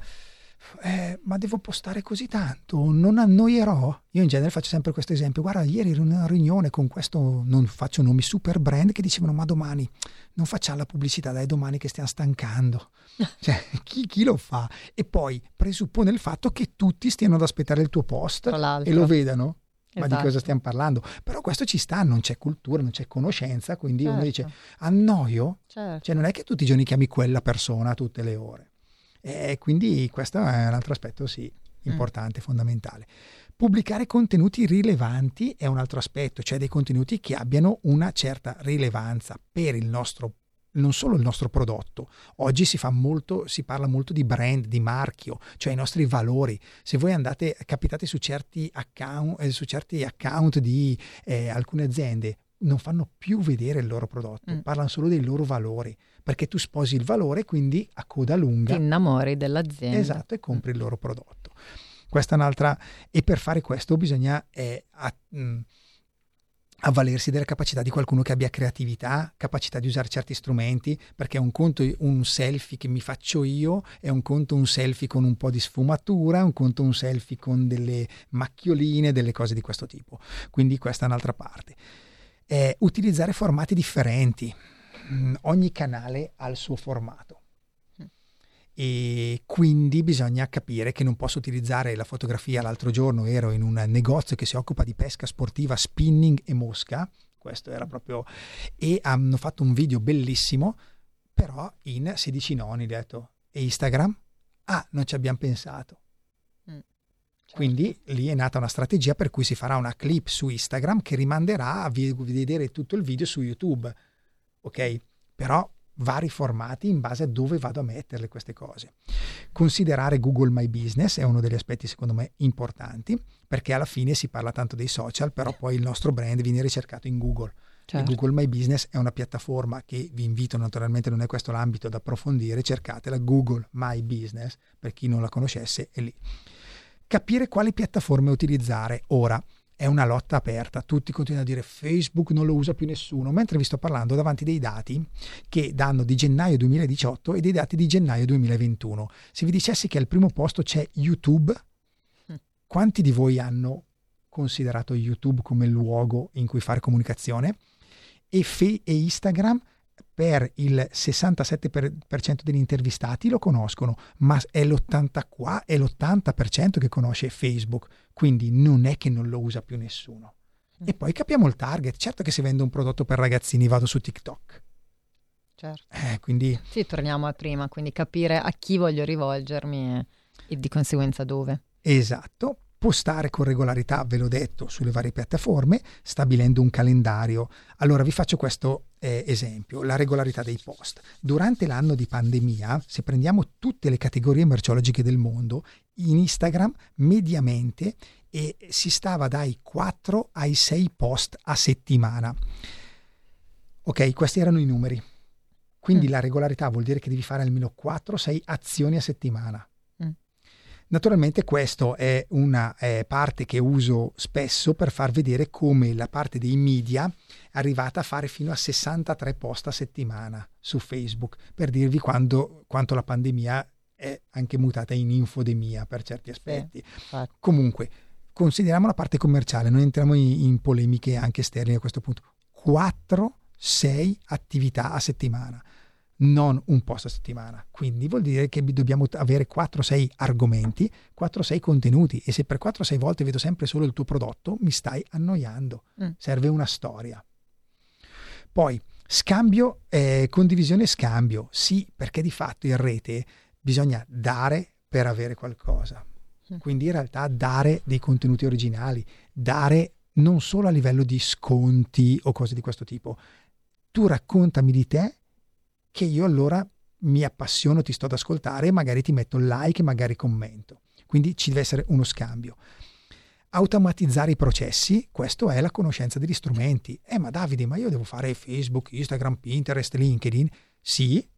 eh, ma devo postare così tanto, non annoierò? Io in genere faccio sempre questo esempio, guarda, ieri ero in una riunione con questo, non faccio nomi, super brand che dicevano, ma domani non facciamo la pubblicità, dai domani che stiamo stancando. cioè, chi, chi, lo fa? E poi presuppone il fatto che tutti stiano ad aspettare il tuo post e lo vedano. Ma esatto. di cosa stiamo parlando? Però questo ci sta, non c'è cultura, non c'è conoscenza, quindi certo. uno dice annoio? Certo. Cioè non è che tutti i giorni chiami quella persona a tutte le ore. E quindi questo è un altro aspetto, sì, importante, mm. fondamentale. Pubblicare contenuti rilevanti è un altro aspetto, cioè dei contenuti che abbiano una certa rilevanza per il nostro non solo il nostro prodotto. Oggi si, fa molto, si parla molto di brand, di marchio, cioè i nostri valori. Se voi andate, capitate su certi account, eh, su certi account di eh, alcune aziende, non fanno più vedere il loro prodotto, mm. parlano solo dei loro valori, perché tu sposi il valore, quindi a coda lunga ti innamori dell'azienda. Esatto, e compri mm. il loro prodotto. Questa è un'altra e per fare questo bisogna eh, a, mh, mm, avvalersi della capacità di qualcuno che abbia creatività, capacità di usare certi strumenti, perché un conto un selfie che mi faccio io, è un conto un selfie con un po' di sfumatura, un conto un selfie con delle macchioline, delle cose di questo tipo. Quindi questa è un'altra parte eh, utilizzare formati differenti. Mm, ogni canale ha il suo formato e quindi bisogna capire che non posso utilizzare la fotografia. L'altro giorno ero in un negozio che si occupa di pesca sportiva, spinning e mosca, questo era proprio, e hanno fatto un video bellissimo, però in 16 noni, ho detto, e Instagram? Ah, non ci abbiamo pensato. Certo. Quindi lì è nata una strategia per cui si farà una clip su Instagram che rimanderà a vedere tutto il video su YouTube. Ok? Però vari formati in base a dove vado a metterle queste cose. Considerare Google My Business è uno degli aspetti secondo me importanti perché alla fine si parla tanto dei social, però poi il nostro brand viene ricercato in Google. Certo. Google My Business è una piattaforma che vi invito, naturalmente non è questo l'ambito ad approfondire, cercatela Google My Business, per chi non la conoscesse è lì capire quali piattaforme utilizzare. Ora è una lotta aperta, tutti continuano a dire Facebook non lo usa più nessuno, mentre vi sto parlando davanti dei dati che danno di gennaio 2018 e dei dati di gennaio 2021. Se vi dicessi che al primo posto c'è YouTube, mm. quanti di voi hanno considerato YouTube come luogo in cui fare comunicazione? E, fe- e Instagram per il 67% degli intervistati lo conoscono, ma è l'80%, è l'80% che conosce Facebook, quindi non è che non lo usa più nessuno. E poi capiamo il target, certo che se vendo un prodotto per ragazzini vado su TikTok. Certo. Eh, quindi... Sì, torniamo a prima, quindi capire a chi voglio rivolgermi e, e di conseguenza dove. Esatto postare con regolarità, ve l'ho detto, sulle varie piattaforme, stabilendo un calendario. Allora vi faccio questo eh, esempio, la regolarità dei post. Durante l'anno di pandemia, se prendiamo tutte le categorie merceologiche del mondo, in Instagram mediamente eh, si stava dai 4 ai 6 post a settimana. Ok, questi erano i numeri. Quindi mm. la regolarità vuol dire che devi fare almeno 4-6 azioni a settimana. Naturalmente questa è una eh, parte che uso spesso per far vedere come la parte dei media è arrivata a fare fino a 63 post a settimana su Facebook, per dirvi quando, quanto la pandemia è anche mutata in infodemia per certi aspetti. Sì, Comunque, consideriamo la parte commerciale, non entriamo in, in polemiche anche sterili a questo punto. 4-6 attività a settimana, non un post a settimana. Quindi vuol dire che dobbiamo avere 4-6 argomenti, 4-6 contenuti e se per 4-6 volte vedo sempre solo il tuo prodotto, mi stai annoiando. Mm. Serve una storia. Poi, scambio, eh, condivisione e scambio. Sì, perché di fatto in rete bisogna dare per avere qualcosa. Quindi in realtà dare dei contenuti originali, dare non solo a livello di sconti o cose di questo tipo. Tu raccontami di te che io allora mi appassiono, ti sto ad ascoltare e magari ti metto like, magari commento. Quindi ci deve essere uno scambio. Automatizzare i processi, questo è la conoscenza degli strumenti. Eh ma Davide, ma io devo fare Facebook, Instagram, Pinterest, LinkedIn? Sì,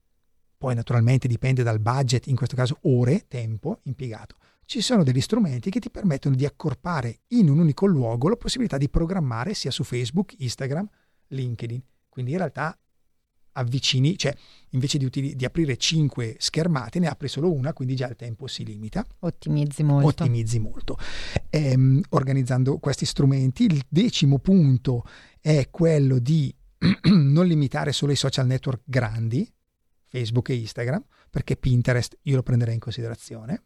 poi naturalmente dipende dal budget, in questo caso ore, tempo impiegato. Ci sono degli strumenti che ti permettono di accorpare in un unico luogo la possibilità di programmare sia su Facebook, Instagram, LinkedIn. Quindi in realtà avvicini, cioè invece di, utili- di, aprire cinque schermate ne apri solo una, quindi già il tempo si limita. Ottimizzi molto. Ottimizzi molto. Ehm, organizzando questi strumenti, il decimo punto è quello di non limitare solo i social network grandi, Facebook e Instagram, perché Pinterest io lo prenderei in considerazione.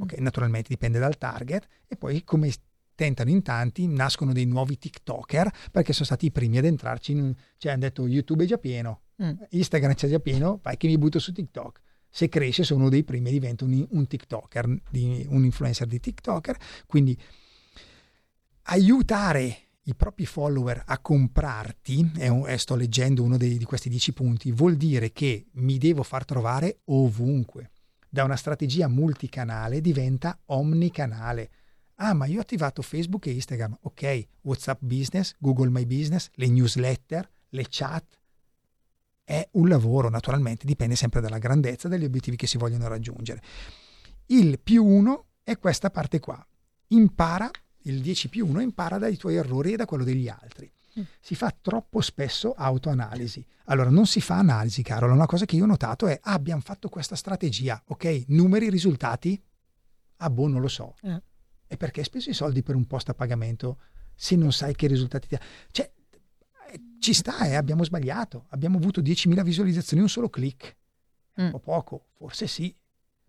Mm. Ok, naturalmente dipende dal target e poi come tentano in tanti, nascono dei nuovi TikToker perché sono stati i primi ad entrarci in, cioè hanno detto YouTube è già pieno, mm. Instagram c'è già pieno, vai che mi butto su TikTok. Se cresce sono uno dei primi e diventa un, un TikToker, di, un influencer di TikToker, quindi aiutare i propri follower a comprarti, e, e sto leggendo uno dei, di questi dieci punti, vuol dire che mi devo far trovare ovunque. Da una strategia multicanale diventa omnicanale. Ah, ma io ho attivato Facebook e Instagram. Ok, WhatsApp Business, Google My Business, le newsletter, le chat. È un lavoro, naturalmente, dipende sempre dalla grandezza degli obiettivi che si vogliono raggiungere. Il più uno è questa parte qua. Impara il 10 più 1 impara dai tuoi errori e da quello degli altri. Mm. Si fa troppo spesso autoanalisi. Allora, non si fa analisi, Carol. Una cosa che io ho notato è: ah, abbiamo fatto questa strategia, ok? Numeri, risultati? Ah, boh, non lo so. Eh. E perché hai speso i soldi per un post a pagamento se non sai che risultati ti ha? Cioè, eh, ci sta, eh, abbiamo sbagliato. Abbiamo avuto 10.000 visualizzazioni in un solo click. Mm. Un po' poco, forse sì.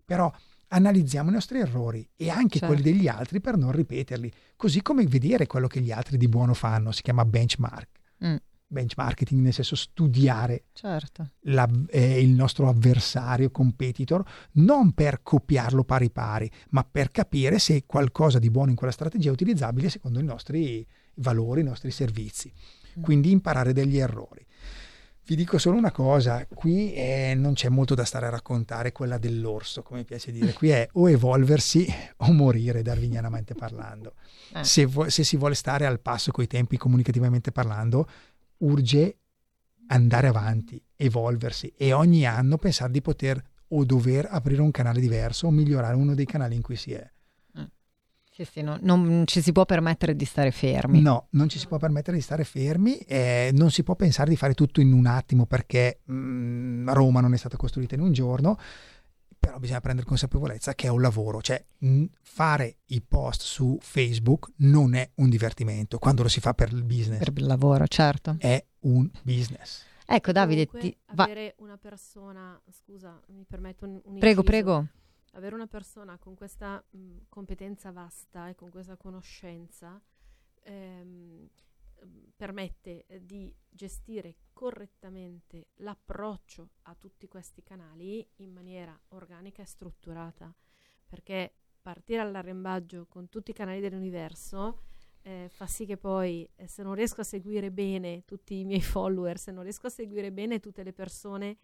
Però analizziamo i nostri errori e anche certo. quelli degli altri per non ripeterli, così come vedere quello che gli altri di buono fanno, si chiama benchmark. Mm. Benchmarking nel senso studiare certo. la, eh, il nostro avversario, competitor, non per copiarlo pari pari, ma per capire se qualcosa di buono in quella strategia è utilizzabile secondo i nostri valori, i nostri servizi. Mm. Quindi imparare degli errori. Vi dico solo una cosa, qui eh, non c'è molto da stare a raccontare quella dell'orso, come piace dire, qui è o evolversi o morire, darwinianamente parlando. Eh. Se, vo- se, si vuole stare al passo coi tempi comunicativamente parlando, urge andare avanti, evolversi e ogni anno pensare di poter o dover aprire un canale diverso o migliorare uno dei canali in cui si è. Sì, sì, no, non ci si può permettere di stare fermi. No, non ci si può permettere di stare fermi, eh, non si può pensare di fare tutto in un attimo perché mh, mm, Roma non è stata costruita in un giorno, però bisogna prendere consapevolezza che è un lavoro, cioè mh, fare i post su Facebook non è un divertimento quando lo si fa per il business. Per il lavoro, certo. È un business. Ecco Davide, Comunque, ti... va... avere una persona, scusa, mi permetto un, un Prego, inciso. prego avere una persona con questa mh, competenza vasta e con questa conoscenza ehm, permette eh, di gestire correttamente l'approccio a tutti questi canali in maniera organica e strutturata, perché partire all'arrembaggio con tutti i canali dell'universo eh, fa sì che poi eh, se non riesco a seguire bene tutti i miei follower, se non riesco a seguire bene tutte le persone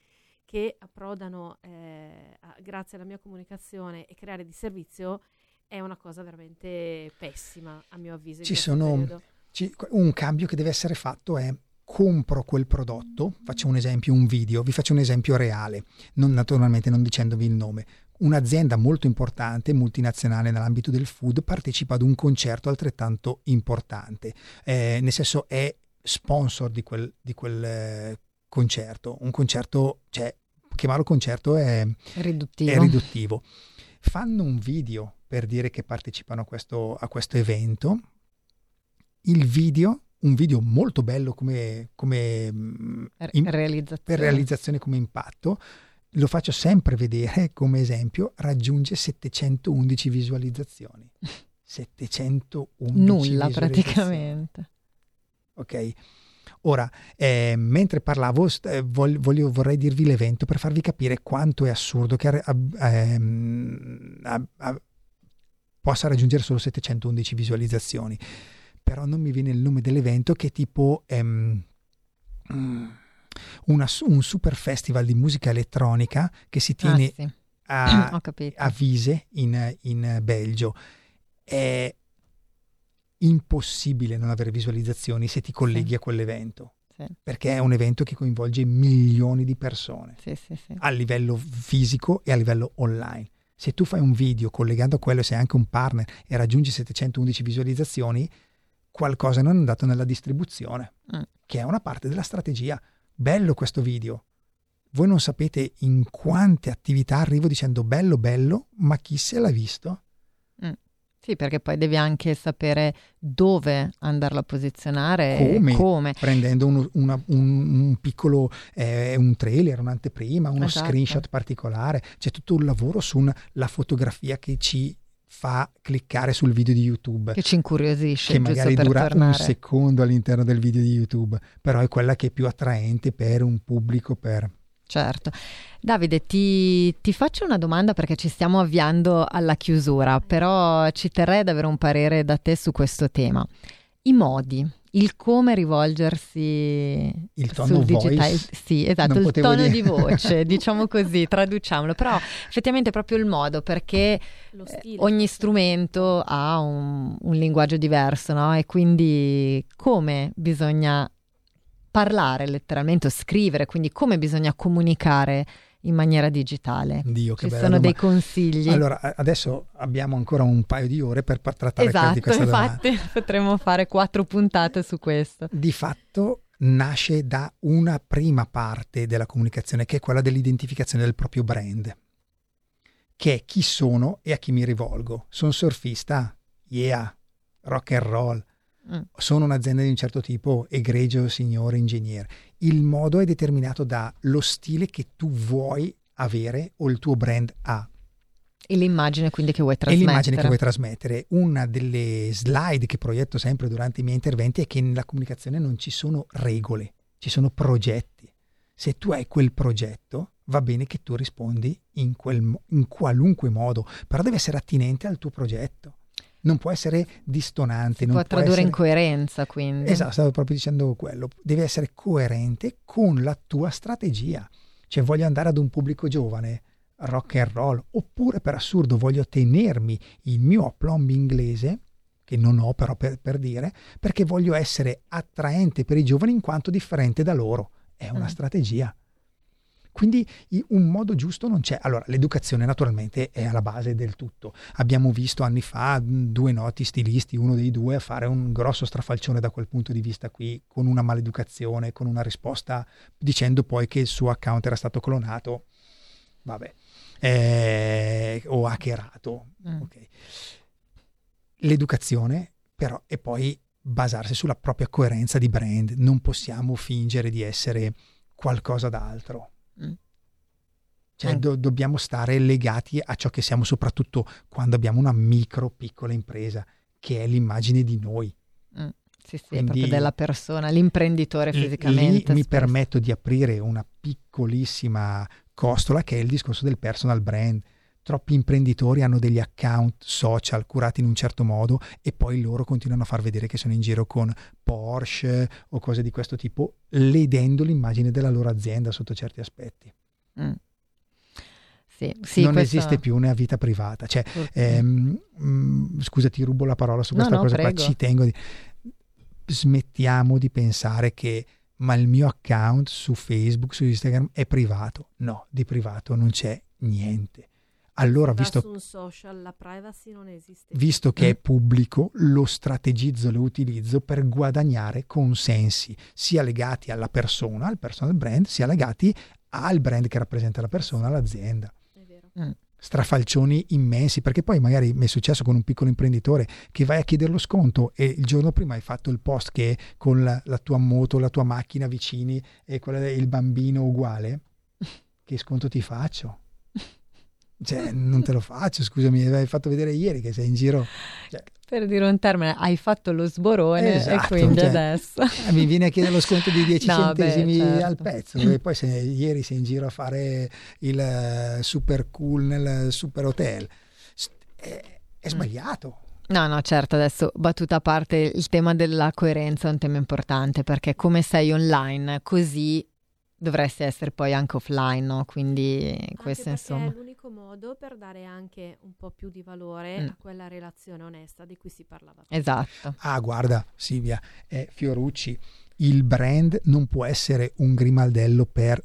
che approdano eh, a, grazie alla mia comunicazione e creare di servizio è una cosa veramente pessima a mio avviso. Ci sono ci, un cambio che deve essere fatto è compro quel prodotto, faccio un esempio, un video, vi faccio un esempio reale, non, naturalmente non dicendovi il nome. Un'azienda molto importante, multinazionale nell'ambito del food, partecipa ad un concerto altrettanto importante, eh, nel senso è sponsor di quel, di quel eh, concerto. Un concerto, cioè, chiamarlo concerto è riduttivo. è riduttivo. Fanno un video per dire che partecipano a questo, a questo evento. Il video un video molto bello come, come in, realizzazione. per realizzazione come impatto. Lo faccio sempre vedere come esempio raggiunge 711 visualizzazioni. 711 nulla praticamente. Ok. Ora eh, mentre parlavo st- voglio, vorrei dirvi l'evento per farvi capire quanto è assurdo che eh, eh, possa raggiungere solo 711 visualizzazioni però non mi viene il nome dell'evento che è tipo um, una, un super festival di musica elettronica che si tiene ah, sì. a, a, Vise in, in Belgio. È impossibile non avere visualizzazioni se ti colleghi sì. a quell'evento. Sì. Perché è un evento che coinvolge milioni di persone a livello fisico e a livello online. Se tu fai un video collegando a quello e sei anche un partner e raggiungi 711 visualizzazioni, qualcosa non è andato nella distribuzione, mm. che è una parte della strategia. Bello questo video. Voi non sapete in quante attività arrivo dicendo bello, bello, ma chi se l'ha visto? Mm. Sì, perché poi devi anche sapere dove andarlo a posizionare come, come. prendendo uno, una, un, un, piccolo eh, un trailer, un'anteprima, uno esatto. screenshot particolare. C'è tutto un lavoro sulla fotografia che ci fa cliccare sul video di YouTube. Che ci incuriosisce. Che magari dura tornare. un secondo all'interno del video di YouTube, però è quella che è più attraente per un pubblico, per... Certo. Davide, ti, ti, faccio una domanda perché ci stiamo avviando alla chiusura, però ci terrei ad avere un parere da te su questo tema. I modi, il come rivolgersi il tono digitale. Sì, esatto, il tono dire. di voce, diciamo così, traduciamolo. Però effettivamente è proprio il modo perché eh, ogni strumento ha un, un linguaggio diverso, no? E quindi come bisogna parlare letteralmente o scrivere, quindi come bisogna comunicare in maniera digitale. Dio, che Ci sono domanda. dei consigli. Allora, adesso abbiamo ancora un paio di ore per trattare esatto, di questa infatti domanda. potremmo fare quattro puntate su questo. Di fatto nasce da una prima parte della comunicazione che è quella dell'identificazione del proprio brand, che è chi sono e a chi mi rivolgo. Sono surfista? Yeah. Rock and roll? Mm. Sono un'azienda di un certo tipo, egregio signore ingegnere. Il modo è determinato dallo stile che tu vuoi avere o il tuo brand ha. E l'immagine quindi che vuoi trasmettere. E l'immagine che vuoi trasmettere. Una delle slide che proietto sempre durante i miei interventi è che nella comunicazione non ci sono regole, ci sono progetti. Se tu hai quel progetto, va bene che tu rispondi in, quel, in qualunque modo, però deve essere attinente al tuo progetto non può essere distonante. Si non può, tradurre essere... in coerenza, quindi. Esatto, stavo proprio dicendo quello. Deve essere coerente con la tua strategia. Cioè, voglio andare ad un pubblico giovane, rock and roll, oppure per assurdo voglio tenermi il mio aplomb inglese, che non ho però per, per, dire, perché voglio essere attraente per i giovani in quanto differente da loro. È una mm. strategia. Quindi un modo giusto non c'è. Allora, l'educazione naturalmente è alla base del tutto. Abbiamo visto anni fa due noti stilisti, uno dei due, a fare un grosso strafalcione da quel punto di vista qui, con una maleducazione, con una risposta dicendo poi che il suo account era stato clonato. Vabbè. Eh, o hackerato. Mm. Okay. L'educazione però è poi basarsi sulla propria coerenza di brand. Non possiamo fingere di essere qualcosa d'altro. Mm. Cioè, mm. do- dobbiamo stare legati a ciò che siamo, soprattutto quando abbiamo una micro, piccola impresa, che è l'immagine di noi. Mm. Sì, sì, Quindi, proprio della persona, l'imprenditore fisicamente. Mi permetto di aprire una piccolissima costola che è il discorso del personal brand. Troppi imprenditori hanno degli account social curati in un certo modo e poi loro continuano a far vedere che sono in giro con Porsche o cose di questo tipo, ledendo l'immagine della loro azienda sotto certi aspetti. Mm. Sì, sì, non questo... esiste più una vita privata. Cioè, ehm, mh, mm, scusa, ti rubo la parola su questa no, no, cosa prego. qua, ci tengo. Di... Smettiamo di pensare che ma il mio account su Facebook, su Instagram è privato. No, di privato non c'è niente. Allora, visto, su un social la privacy non esiste. visto che è pubblico, lo strategizzo, lo utilizzo per guadagnare consensi, sia legati alla persona, al personal brand, sia legati al brand che rappresenta la persona, all'azienda. È vero. Mm. Strafalcioni immensi, perché poi magari mi è successo con un piccolo imprenditore che vai a chiedere lo sconto e il giorno prima hai fatto il post che con la, la tua moto, la tua macchina vicini e quella del bambino uguale. Che sconto ti faccio? Cioè, non te lo faccio, scusami, hai fatto vedere ieri che sei in giro. Cioè, Per dire un termine, hai fatto lo sborone Esatto, e quindi cioè, adesso... eh, mi viene a chiedere lo sconto di 10 No, beh, centesimi certo. al pezzo e poi se ieri sei in giro a fare il eh, super cool nel super hotel S- è, Mm. è sbagliato No, no, certo, adesso battuta a parte, il tema della coerenza è un tema importante perché come sei online, così dovresti essere poi anche offline, no? Quindi questo anche perché insomma. è l'unico modo per dare anche un po' più di valore Mm. a quella relazione onesta di cui si parlava prima. Esatto. ah guarda Silvia è Fiorucci il brand non può essere un grimaldello per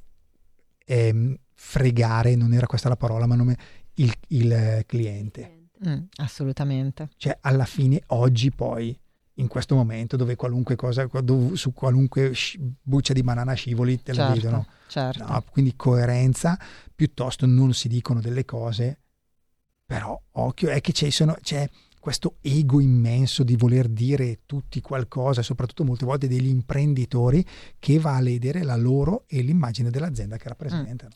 ehm, fregare non era questa la parola ma nome il, il eh, cliente Mm, assolutamente. Cioè, alla fine, oggi poi, in questo momento dove qualunque cosa, dove su qualunque sci- buccia di banana scivoli te la Certo, vedono. certo. No, quindi coerenza, piuttosto non si dicono delle cose, però occhio, è che c'è, sono- c'è questo ego immenso di voler dire tutti qualcosa, soprattutto molte volte degli imprenditori, che va a ledere la loro e l'immagine dell'azienda che rappresentano.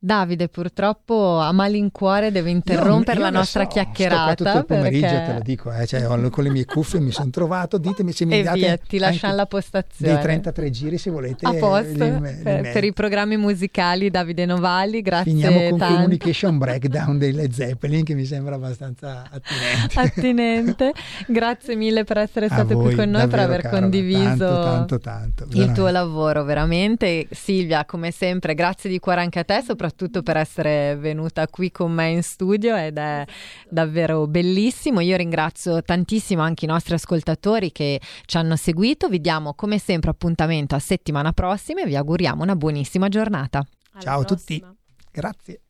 Davide purtroppo a malincuore deve interrompere Io- la io nostra so, chiacchierata tutto il pomeriggio perché... te lo dico, eh, cioè, ho- con le mie cuffie mi sono trovato, ditemi se mi E date via, ti lasciamo la postazione. dei 33 giri se volete. A posto li- li per, per i programmi musicali Davide Novali, grazie Finiamo con tanto. Communication Breakdown dei Led Zeppelin che mi sembra abbastanza attinente. attinente. Grazie mille per essere A stato voi, qui con noi, per davvero, aver Carola, condiviso tanto, tanto, tanto, il tuo lavoro, veramente. Silvia, come sempre, grazie di cuore anche a te, soprattutto per essere venuta qui con me in studio ed è davvero bellissimo. Io ringrazio tantissimo anche i nostri ascoltatori che ci hanno seguito. Vi diamo come sempre appuntamento a settimana prossima e vi auguriamo una buonissima giornata. Ciao a tutti. Grazie.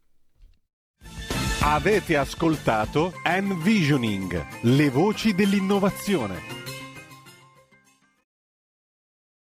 Avete ascoltato Envisioning, le voci dell'innovazione.